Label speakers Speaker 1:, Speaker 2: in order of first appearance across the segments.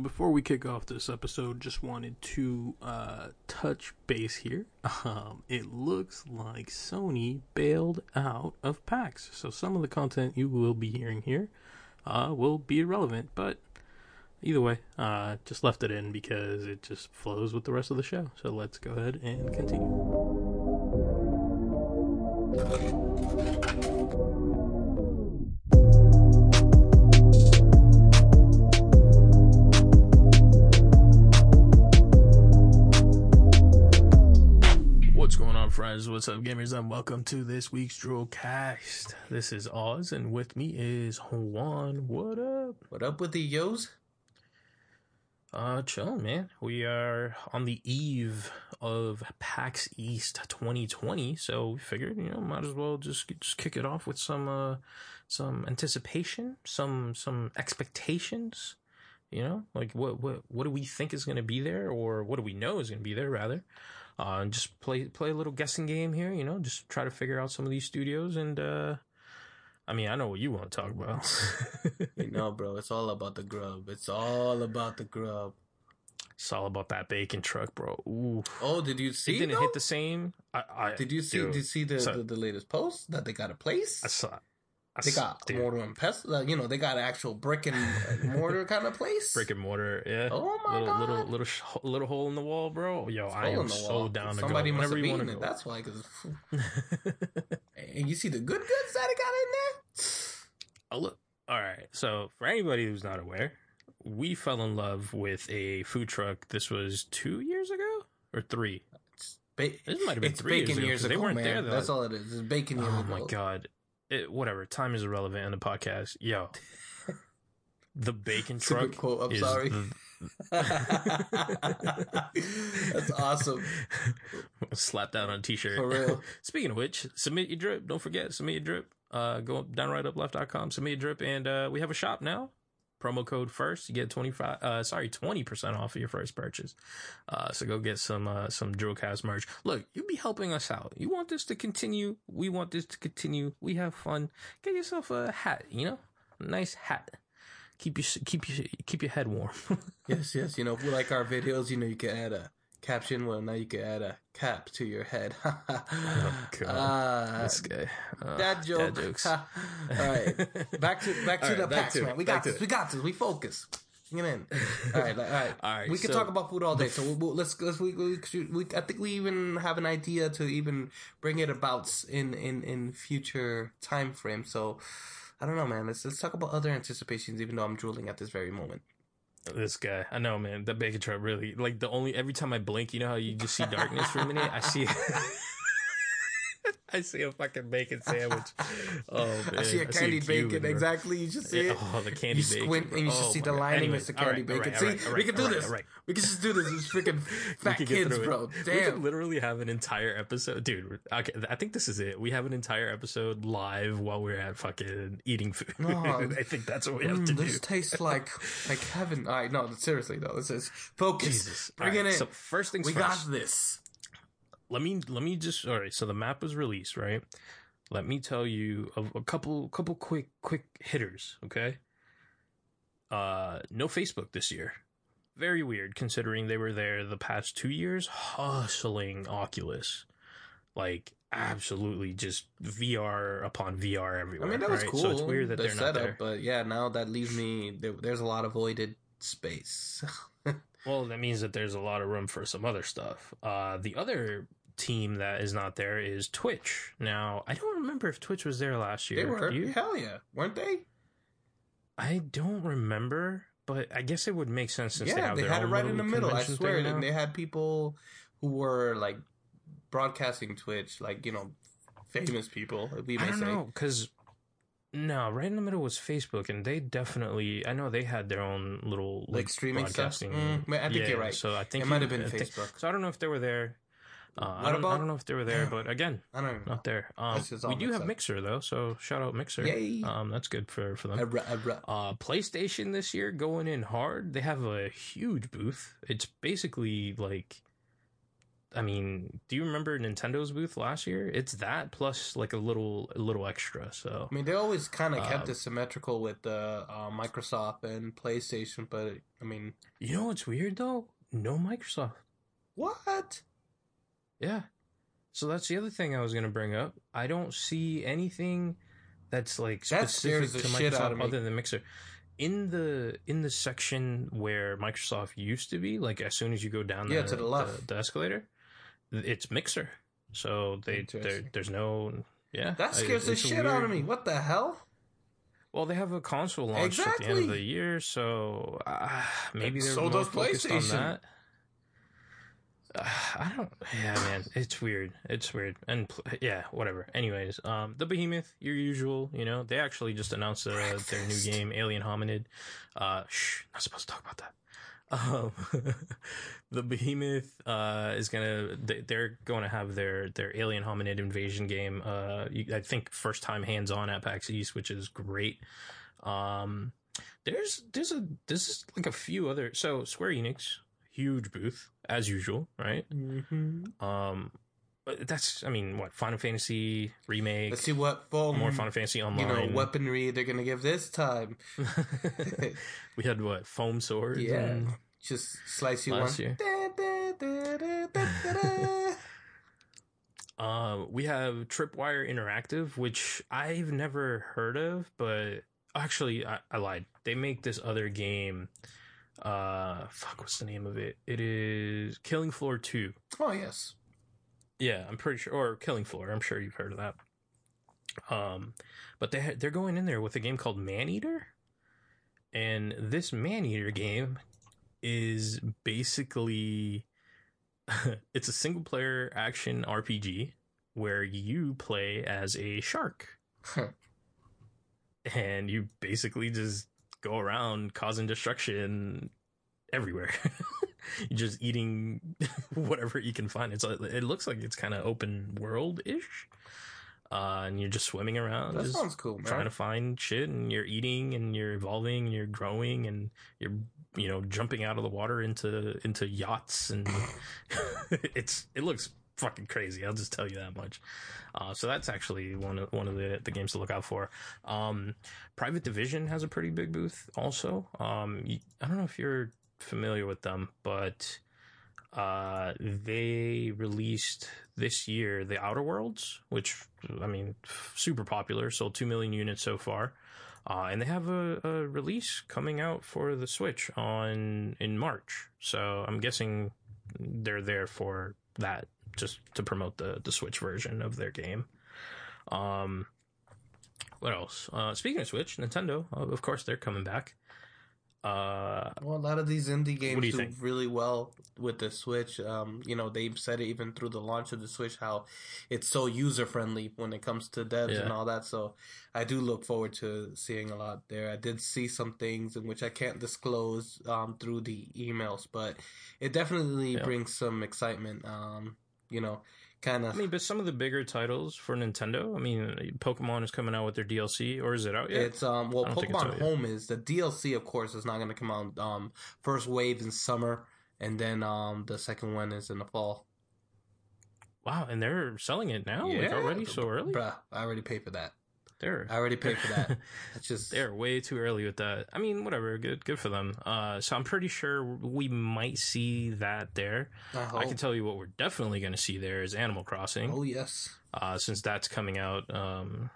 Speaker 1: Before we kick off this episode, just wanted to uh, touch base here. Um, it looks like Sony bailed out of PAX, so some of the content you will be hearing here uh, will be irrelevant. But either way, uh, just left it in because it just flows with the rest of the show. So let's go ahead and continue. What's up, gamers? And welcome to this week's Drillcast. This is Oz, and with me is Juan. What up?
Speaker 2: What up with the yos?
Speaker 1: Uh, chill, man. We are on the eve of PAX East 2020, so we figured, you know, might as well just just kick it off with some uh some anticipation, some some expectations. You know, like what what what do we think is going to be there, or what do we know is going to be there, rather. Uh, and just play play a little guessing game here. You know, just try to figure out some of these studios and. uh I mean, I know what you want to talk about.
Speaker 2: You know, bro, it's all about the grub. It's all about the grub.
Speaker 1: It's all about that bacon truck, bro. Ooh.
Speaker 2: Oh, did you see?
Speaker 1: It didn't
Speaker 2: though?
Speaker 1: hit the same. I, I,
Speaker 2: Did you see?
Speaker 1: dude,
Speaker 2: Did you see the,
Speaker 1: so-
Speaker 2: the the latest post that they got a place?
Speaker 1: I saw.
Speaker 2: They got
Speaker 1: dude,
Speaker 2: mortar and pestle. You know, they got actual brick and mortar kind of place.
Speaker 1: brick and mortar. Yeah.
Speaker 2: Oh my
Speaker 1: little,
Speaker 2: God.
Speaker 1: little little sh- little hole in the wall, bro. Yo, I am so
Speaker 2: wall.
Speaker 1: down to
Speaker 2: Somebody
Speaker 1: go
Speaker 2: must have beaten it.
Speaker 1: go.
Speaker 2: That's why. Because and you see the good goods that it got in there.
Speaker 1: oh, look. All right. So for anybody who's not aware, we fell in love with a food truck. This was two years ago or three.
Speaker 2: Ba-
Speaker 1: This might have been
Speaker 2: it's
Speaker 1: three
Speaker 2: bacon
Speaker 1: years
Speaker 2: years
Speaker 1: ago. 'cause
Speaker 2: ago,
Speaker 1: They weren't
Speaker 2: man.
Speaker 1: there though.
Speaker 2: That's all it is. It's bacon years
Speaker 1: Oh
Speaker 2: ago.
Speaker 1: my god. It, whatever. Time is irrelevant in the podcast. Yo. The bacon truck.
Speaker 2: quote. I'm sorry.
Speaker 1: the-
Speaker 2: That's awesome.
Speaker 1: Slap that on a t-shirt.
Speaker 2: For real.
Speaker 1: Speaking of which, submit your drip. Don't forget, submit your drip. Uh, go downrightupleft.com, submit your drip, and uh, we have a shop now. Promo code first, you get twenty five. Uh, sorry, twenty percent off of your first purchase. Uh, so go get some uh some Drillcast merch. Look, you be helping us out. You want this to continue? We want this to continue. We have fun. Get yourself a hat. You know, a nice hat. Keep your keep your keep your head warm.
Speaker 2: Yes, yes. You know, if you like our videos, you know, you can add a caption. Well, now you can add a cap to your head.
Speaker 1: God.
Speaker 2: Ah,
Speaker 1: this guy. Uh,
Speaker 2: dad joke.
Speaker 1: Dad jokes.
Speaker 2: All right, back to back to
Speaker 1: right,
Speaker 2: the PAX,
Speaker 1: to
Speaker 2: man. We got this. We got this. We focus. Get in. All right, all right.
Speaker 1: All right,
Speaker 2: We can
Speaker 1: so
Speaker 2: talk about food all day. So we'll, we'll- let's let's we, we, we I think we even have an idea to even bring it about in in in future time frame. So I don't know, man. Let's let's talk about other anticipations. Even though I'm drooling at this very moment.
Speaker 1: This guy, I know, man. The bacon truck really like the only every time I blink, you know how you just see darkness for a minute. I see, I see a fucking bacon sandwich. Oh man,
Speaker 2: I see a candied bacon.
Speaker 1: Bro.
Speaker 2: exactly. You just see
Speaker 1: Yeah,
Speaker 2: it.
Speaker 1: Oh, the candy
Speaker 2: you
Speaker 1: bacon.
Speaker 2: squint and you should
Speaker 1: Oh,
Speaker 2: see the lining
Speaker 1: Anyway,
Speaker 2: is the candy
Speaker 1: right,
Speaker 2: bacon.
Speaker 1: right,
Speaker 2: see,
Speaker 1: right,
Speaker 2: we can do this.
Speaker 1: right.
Speaker 2: We can just do this. It's freaking
Speaker 1: We
Speaker 2: fat kids,
Speaker 1: through it.
Speaker 2: bro.
Speaker 1: We could
Speaker 2: Damn.
Speaker 1: literally have an entire episode, dude. Okay, I think this is it. We have an entire episode live while we're at fucking eating food.
Speaker 2: No.
Speaker 1: I think that's what we have
Speaker 2: Mm,
Speaker 1: to
Speaker 2: this
Speaker 1: do.
Speaker 2: This tastes like like heaven. Right, no, seriously though. This is focus.
Speaker 1: Jesus,
Speaker 2: Bring it in.
Speaker 1: So first things
Speaker 2: we
Speaker 1: first.
Speaker 2: got this.
Speaker 1: Let me let me just all right so the map was released right let me tell you a, a couple couple quick quick hitters okay uh no facebook this year very weird considering they were there the past two years hustling oculus like absolutely just vr upon vr everywhere.
Speaker 2: I mean, that was
Speaker 1: right?
Speaker 2: cool.
Speaker 1: so it's weird that
Speaker 2: the
Speaker 1: they're not
Speaker 2: setup,
Speaker 1: there
Speaker 2: but yeah, now that leaves me. There, there's a lot of voided space.
Speaker 1: well that means that there's a lot of room for some other stuff uh the other team that is not there is twitch now i don't remember if twitch was there last year
Speaker 2: they were
Speaker 1: you?
Speaker 2: hell yeah, weren't they?
Speaker 1: I don't remember, but I guess it would make sense since they have
Speaker 2: they
Speaker 1: their
Speaker 2: had it
Speaker 1: own
Speaker 2: right in the middle. I swear, and they had people who were like broadcasting Twitch, like you know, famous people. We may
Speaker 1: I don't
Speaker 2: say.
Speaker 1: know because no, right in the middle was Facebook, and they definitely. I know they had their own little
Speaker 2: Like streaming stuff? Mm, I think
Speaker 1: yeah,
Speaker 2: you're right.
Speaker 1: So I think
Speaker 2: It might have been
Speaker 1: I think-
Speaker 2: Facebook.
Speaker 1: so I don't know if they were there. Uh, I, don't, I don't know if they were there, but again,
Speaker 2: I don't know.
Speaker 1: not there. Um,
Speaker 2: That's just all
Speaker 1: we do have
Speaker 2: up.
Speaker 1: Mixer though, so shout out Mixer.
Speaker 2: Yay.
Speaker 1: Um, that's good for for them.
Speaker 2: Abra- abra-
Speaker 1: Uh, PlayStation this year going in hard. They have a huge booth. It's basically like I mean, do you remember Nintendo's booth last year? It's that plus like a little a little extra. So
Speaker 2: I mean, they always kind of kept
Speaker 1: Um,
Speaker 2: it symmetrical with the uh, Microsoft and PlayStation, but I mean,
Speaker 1: you know what's weird though? No Microsoft.
Speaker 2: what?
Speaker 1: Yeah. So that's the other thing I was gonna bring up. I don't see anything that's like specific
Speaker 2: the
Speaker 1: to
Speaker 2: shit out
Speaker 1: Microsoft
Speaker 2: of
Speaker 1: other than Mixer. In the in the section where Microsoft used to be, like as soon as you go down
Speaker 2: Yeah,
Speaker 1: the,
Speaker 2: to the left.
Speaker 1: the, escalator, it's Mixer. So they there's no yeah.
Speaker 2: That
Speaker 1: I-
Speaker 2: scares the
Speaker 1: it's a
Speaker 2: shit out of me. What the hell?
Speaker 1: Well, they have a console launch at the end of the year, so uh, maybe they're
Speaker 2: So
Speaker 1: more
Speaker 2: does
Speaker 1: focused on that. Uh, I don't. Yeah, man, it's weird. It's weird, and pl- yeah, whatever. Anyways, um, the Behemoth, your usual. You know, they actually just announced uh, their new game, Alien Hominid. Uh, shh, not supposed to talk about that. Um, the Behemoth uh, is gonna. they- They're going to have their their Alien Hominid invasion game. Uh, I think first time hands on at PAX East, which is great. Um, there's there's a this is like a few other. So Square Enix, huge booth as usual, right?
Speaker 2: Mm-hmm.
Speaker 1: Um, that's I mean what Final Fantasy remake,
Speaker 2: Let's see what form,
Speaker 1: more Final Fantasy online.
Speaker 2: you know, weaponry they're gonna give this time.
Speaker 1: we had what foam swords.
Speaker 2: Yeah.
Speaker 1: and-
Speaker 2: Just slice you
Speaker 1: Last
Speaker 2: one.
Speaker 1: year. Uh, we have Tripwire Interactive, which I've never heard of, but actually, I, I lied. They make this other game. Uh, fuck, what's the name of it? It is Killing Floor Two.
Speaker 2: Oh yes.
Speaker 1: Yeah, I'm pretty sure, or Killing Floor. I'm sure you've heard of that. Um, but they ha- they're going in there with a game called Maneater, and this Maneater game is basically it's a single player action RPG where you play as a shark and you basically just go around causing destruction everywhere. You're just eating whatever you can find. It's it looks like it's kind of open world ish, uh, and you're just swimming around,
Speaker 2: that sounds cool, man.
Speaker 1: trying to find shit, and you're eating, and you're evolving, and you're growing, and you're you know jumping out of the water into into yachts, and it's it looks fucking crazy. I'll just tell you that much. Uh, so that's actually one of one of the, the games to look out for. Um, Private Division has a pretty big booth also. Um, you- I don't know if you're familiar with them, but uh, they released this year the Outer Worlds, which I mean, super popular, sold two million units so far. Uh, and they have a, a release coming out for the Switch on in March. So I'm guessing they're there for that, just to promote the the Switch version of their game. Um, what else? Uh, speaking of Switch, Nintendo, uh, of course, they're coming back. Uh,
Speaker 2: Well, a lot of these indie games
Speaker 1: do
Speaker 2: do really well with the Switch. Um, you know, they've said it even through the launch of the Switch how it's so user friendly when it comes to devs
Speaker 1: Yeah.
Speaker 2: and all that. So I do look forward to seeing a lot there. I did see some things in which I can't disclose um, through the emails, but it definitely
Speaker 1: Yeah.
Speaker 2: brings some excitement. Um, you know, kind of.
Speaker 1: I mean, but some of the bigger titles for Nintendo. I mean, Pokemon is coming out with their DLC, or is it out yet?
Speaker 2: It's um well
Speaker 1: I don't think it's
Speaker 2: Pokemon
Speaker 1: yet.
Speaker 2: Home is the DLC of course is not going to come out um first wave in summer and then um the second one is in the fall.
Speaker 1: wow, and they're selling it now, like already so early.
Speaker 2: Bruh, I already paid for that.
Speaker 1: They're
Speaker 2: I already paid for that. It's just
Speaker 1: they're way too early with that. I mean, whatever, good, good for them. Uh, so I'm pretty sure we might see that there.
Speaker 2: I,
Speaker 1: I can tell you what we're definitely going to see there is Animal Crossing,
Speaker 2: Oh yes.
Speaker 1: uh, since that's coming out, um,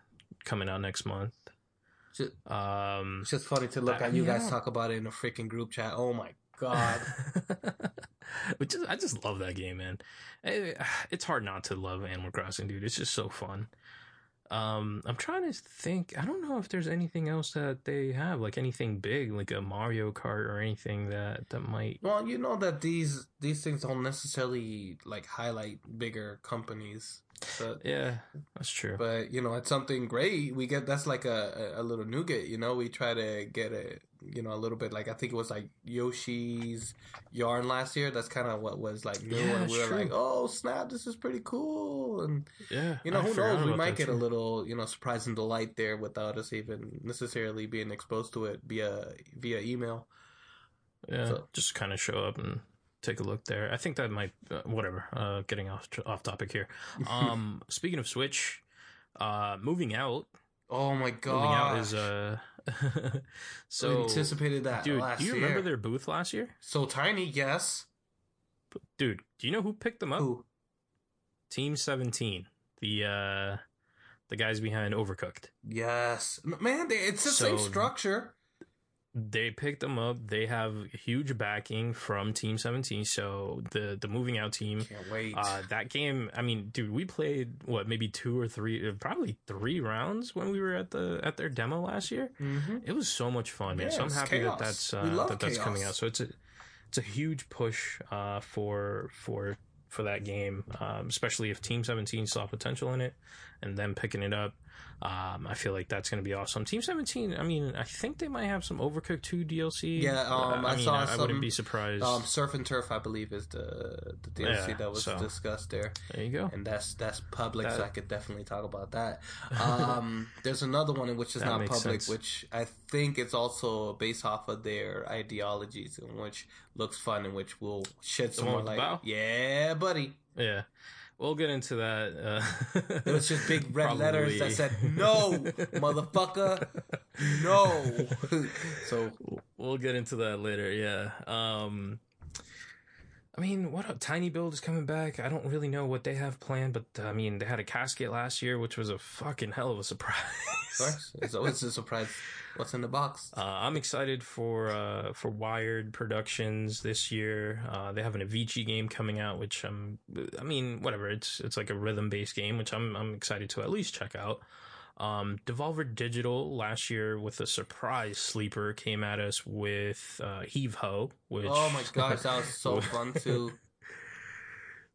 Speaker 1: coming out next month.
Speaker 2: Just,
Speaker 1: Um,
Speaker 2: it's just funny to look
Speaker 1: I
Speaker 2: at you
Speaker 1: I
Speaker 2: guys talk about it in a freaking group chat. Oh my god.
Speaker 1: but just, I just love that game, man. Eh, It's hard not to love Animal Crossing, dude. It's just so fun. Um, I'm trying to think. I don't know if there's anything else that they have, like anything big, like a Mario Kart or anything that that might.
Speaker 2: well, you know that these these things don't necessarily like highlight bigger companies. But
Speaker 1: Yeah, that's true.
Speaker 2: but you know it's something great we get that's like a, a a little nougat you know we try to get a you know a little bit like i think it was like yoshi's yarn last year that's kind of what was like new
Speaker 1: Yeah,
Speaker 2: and we were
Speaker 1: true.
Speaker 2: like oh snap this is pretty cool and
Speaker 1: yeah,
Speaker 2: you know
Speaker 1: I
Speaker 2: who knows we might get a little you know surprise and delight there without us even necessarily being exposed to it via via email
Speaker 1: Yeah,
Speaker 2: so-
Speaker 1: just kind of show up and take a look there. I think that might uh, whatever. Uh, getting off off topic here. Um, speaking of Switch, uh, moving out.
Speaker 2: Oh my god!
Speaker 1: Moving out is uh. so
Speaker 2: anticipated that
Speaker 1: dude, do you
Speaker 2: year.
Speaker 1: remember their booth last year?
Speaker 2: So tiny, yes.
Speaker 1: Dude, do you know who picked them up?
Speaker 2: Who?
Speaker 1: Team Seventeen, the uh, the guys behind Overcooked.
Speaker 2: Yes, man. They, it's the
Speaker 1: So-
Speaker 2: same structure.
Speaker 1: They picked them up. They have huge backing from Team 17. So the the moving out team,
Speaker 2: Can't wait.
Speaker 1: uh, that game. I mean, dude, we played what maybe two or three, uh, probably three rounds when we were at the at their demo last year.
Speaker 2: mm-hmm.
Speaker 1: It was so much fun, man. So I'm happy
Speaker 2: chaos.
Speaker 1: that that's uh, that that's coming out. So it's a it's a huge push uh, for for for that game, um, especially if Team 17 saw potential in it, and them picking it up. Um, I feel like that's going to be awesome. Team 17, I mean, I think they might have some Overcooked 2 DLC.
Speaker 2: Yeah, um,
Speaker 1: Uh,
Speaker 2: I
Speaker 1: mean,
Speaker 2: saw
Speaker 1: I, I
Speaker 2: some-
Speaker 1: wouldn't be surprised.
Speaker 2: Um, Surf and Turf, I believe, is the the DLC
Speaker 1: Yeah,
Speaker 2: that was
Speaker 1: so-
Speaker 2: discussed there,
Speaker 1: there you go.
Speaker 2: and that's that's public, so I could definitely talk about that. Um, there's another one which is
Speaker 1: That
Speaker 2: not public,
Speaker 1: sense.
Speaker 2: which I think it's also based off of their ideologies, and which looks fun, and which will shed some more light.
Speaker 1: bow?
Speaker 2: Yeah, buddy.
Speaker 1: Yeah. We'll get into that. Uh,
Speaker 2: It was just big red letters that said "No, motherfucker, no." so
Speaker 1: we'll get into that later. Yeah. Um, I mean, what a tinyBuild is coming back. I don't really know what they have planned, but I mean, they had a casket last year, which was a fucking hell of a surprise.
Speaker 2: of course, it's always a surprise. What's in the box?
Speaker 1: Uh, I'm excited for uh, for Wired Productions this year. Uh, they have an Avicii game coming out, which I'm. I mean, whatever. It's it's like a rhythm based game, which I'm I'm excited to at least check out. Um, Devolver Digital last year with a surprise sleeper came at us with uh, Heave Ho, which
Speaker 2: Oh my gosh, that was so fun too.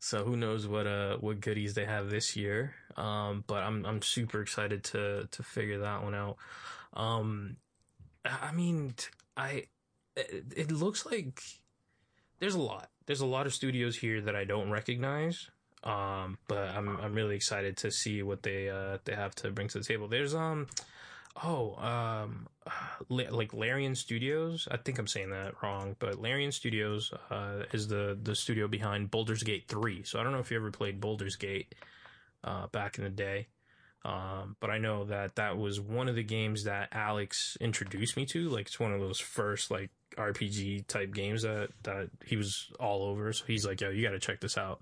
Speaker 1: So who knows what uh what goodies they have this year. Um, but I'm I'm super excited to to figure that one out. Um, I mean, I it looks like there's a lot. There's a lot of studios here that I don't recognize. Um, but I'm I'm really excited to see what they uh they have to bring to the table. There's um oh um like Larian Studios. I think I'm saying that wrong, but Larian Studios uh is the the studio behind Baldur's Gate 3. So I don't know if you ever played Baldur's Gate uh back in the day. Um, but I know that that was one of the games that Alex introduced me to. Like it's one of those first like RPG type games that that he was all over. So he's like, "Yo, you got to check this out."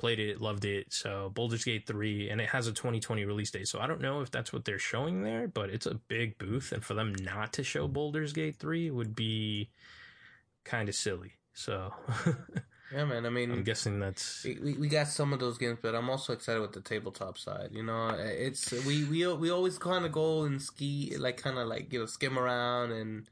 Speaker 1: Played it, loved it. So Baldur's Gate three, and it has a 2020 release date. So I don't know if that's what they're showing there, but it's a big booth, and for them not to show Baldur's Gate three would be kind of silly. So
Speaker 2: Yeah, man. I mean, I'm
Speaker 1: guessing that's
Speaker 2: we, we- got some of those games, but I'm also excited with the tabletop side. You know, it's we we we always kind of go and ski, like kind of like you know skim around, and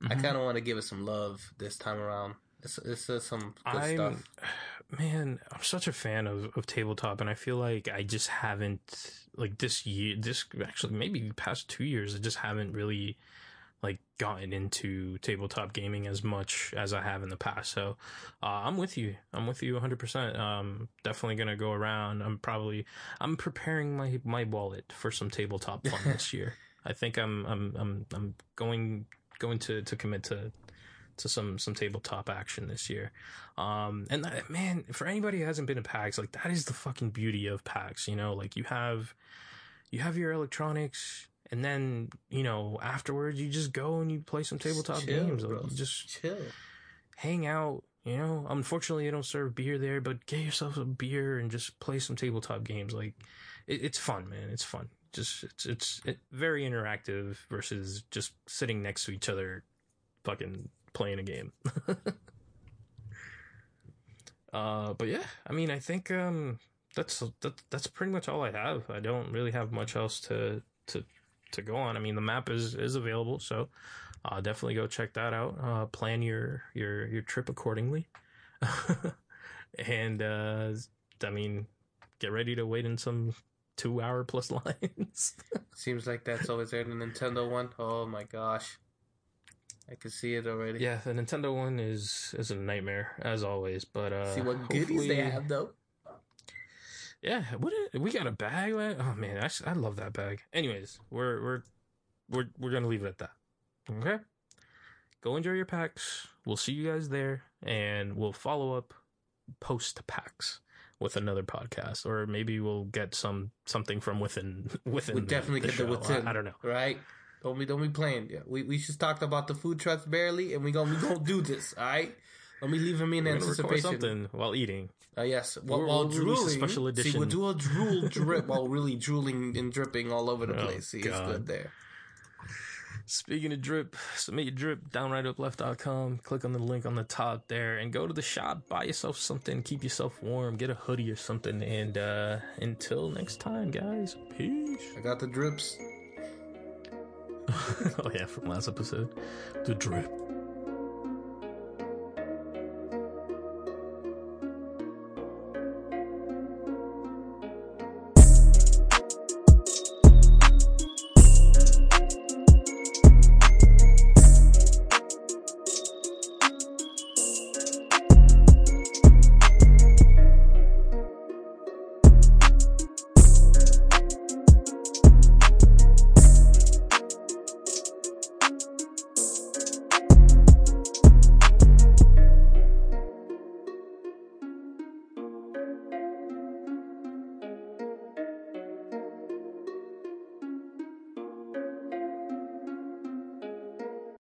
Speaker 2: I
Speaker 1: Mhm.
Speaker 2: kind of want to give it some love this time around. It's it's uh, some good
Speaker 1: I'm,
Speaker 2: stuff.
Speaker 1: man, I'm such a fan of, of tabletop, and I feel like I just haven't like this year, this actually maybe the past two years, I just haven't really like gotten into tabletop gaming as much as I have in the past. So uh, I'm with you. I'm with you 100. percent Um, definitely gonna go around. I'm probably I'm preparing my my wallet for some tabletop fun this year. I think I'm I'm I'm I'm going going to to commit to to some some tabletop action this year. Um, and that, man, for anybody who hasn't been to PAX, like that is the fucking beauty of PAX. You know, like you have you have your electronics, and then you know afterwards you just go and you play some tabletop
Speaker 2: Chill,
Speaker 1: games.
Speaker 2: Bro.
Speaker 1: you just
Speaker 2: chill.
Speaker 1: hang out. You know, unfortunately, they don't serve beer there, but get yourself a beer and just play some tabletop games. Like, it, it's fun, man. It's fun. Just it's it's it, very interactive versus just sitting next to each other, fucking playing a game. uh, but yeah, I mean, I think um that's that, that's pretty much all I have. I don't really have much else to to to go on. I mean, the map is is available, so uh, definitely go check that out. Uh, plan your your your trip accordingly, and uh, I mean, get ready to wait in some two hour plus lines.
Speaker 2: Seems like that's always there. The Nintendo one. Oh my gosh, I can see it already.
Speaker 1: yeah, the Nintendo one is is a nightmare as always. But uh,
Speaker 2: See what goodies they have though.
Speaker 1: Yeah, what is, we got a bag. Like, oh man, I, I love that bag. Anyways, we're we're we're we're gonna leave it at that. Okay. go enjoy your PAX. We'll see you guys there, and we'll follow up post PAX with another podcast, or maybe we'll get some something from within within.
Speaker 2: We definitely
Speaker 1: the
Speaker 2: get
Speaker 1: show.
Speaker 2: the within.
Speaker 1: I, I don't know.
Speaker 2: Right? Don't be don't be playing. Yeah, we we just talked about the food trucks barely, and we gonna we gonna do this. All right. Let me leave him in
Speaker 1: We're
Speaker 2: anticipation.
Speaker 1: something while eating.
Speaker 2: Uh, yes, while,
Speaker 1: We'll-
Speaker 2: while
Speaker 1: we'll
Speaker 2: drooling.
Speaker 1: special
Speaker 2: See, we'll do a drool drip while really drooling and dripping all over the
Speaker 1: Oh,
Speaker 2: place. See, it's good there.
Speaker 1: Speaking of drip, submit your drip downrightUpleft.com. Click on the link on the top there and go to the shop. Buy yourself something. Keep yourself warm. Get a hoodie or something. And uh, until next time, guys, peace.
Speaker 2: I got the drips.
Speaker 1: oh, yeah, from last episode. The drip.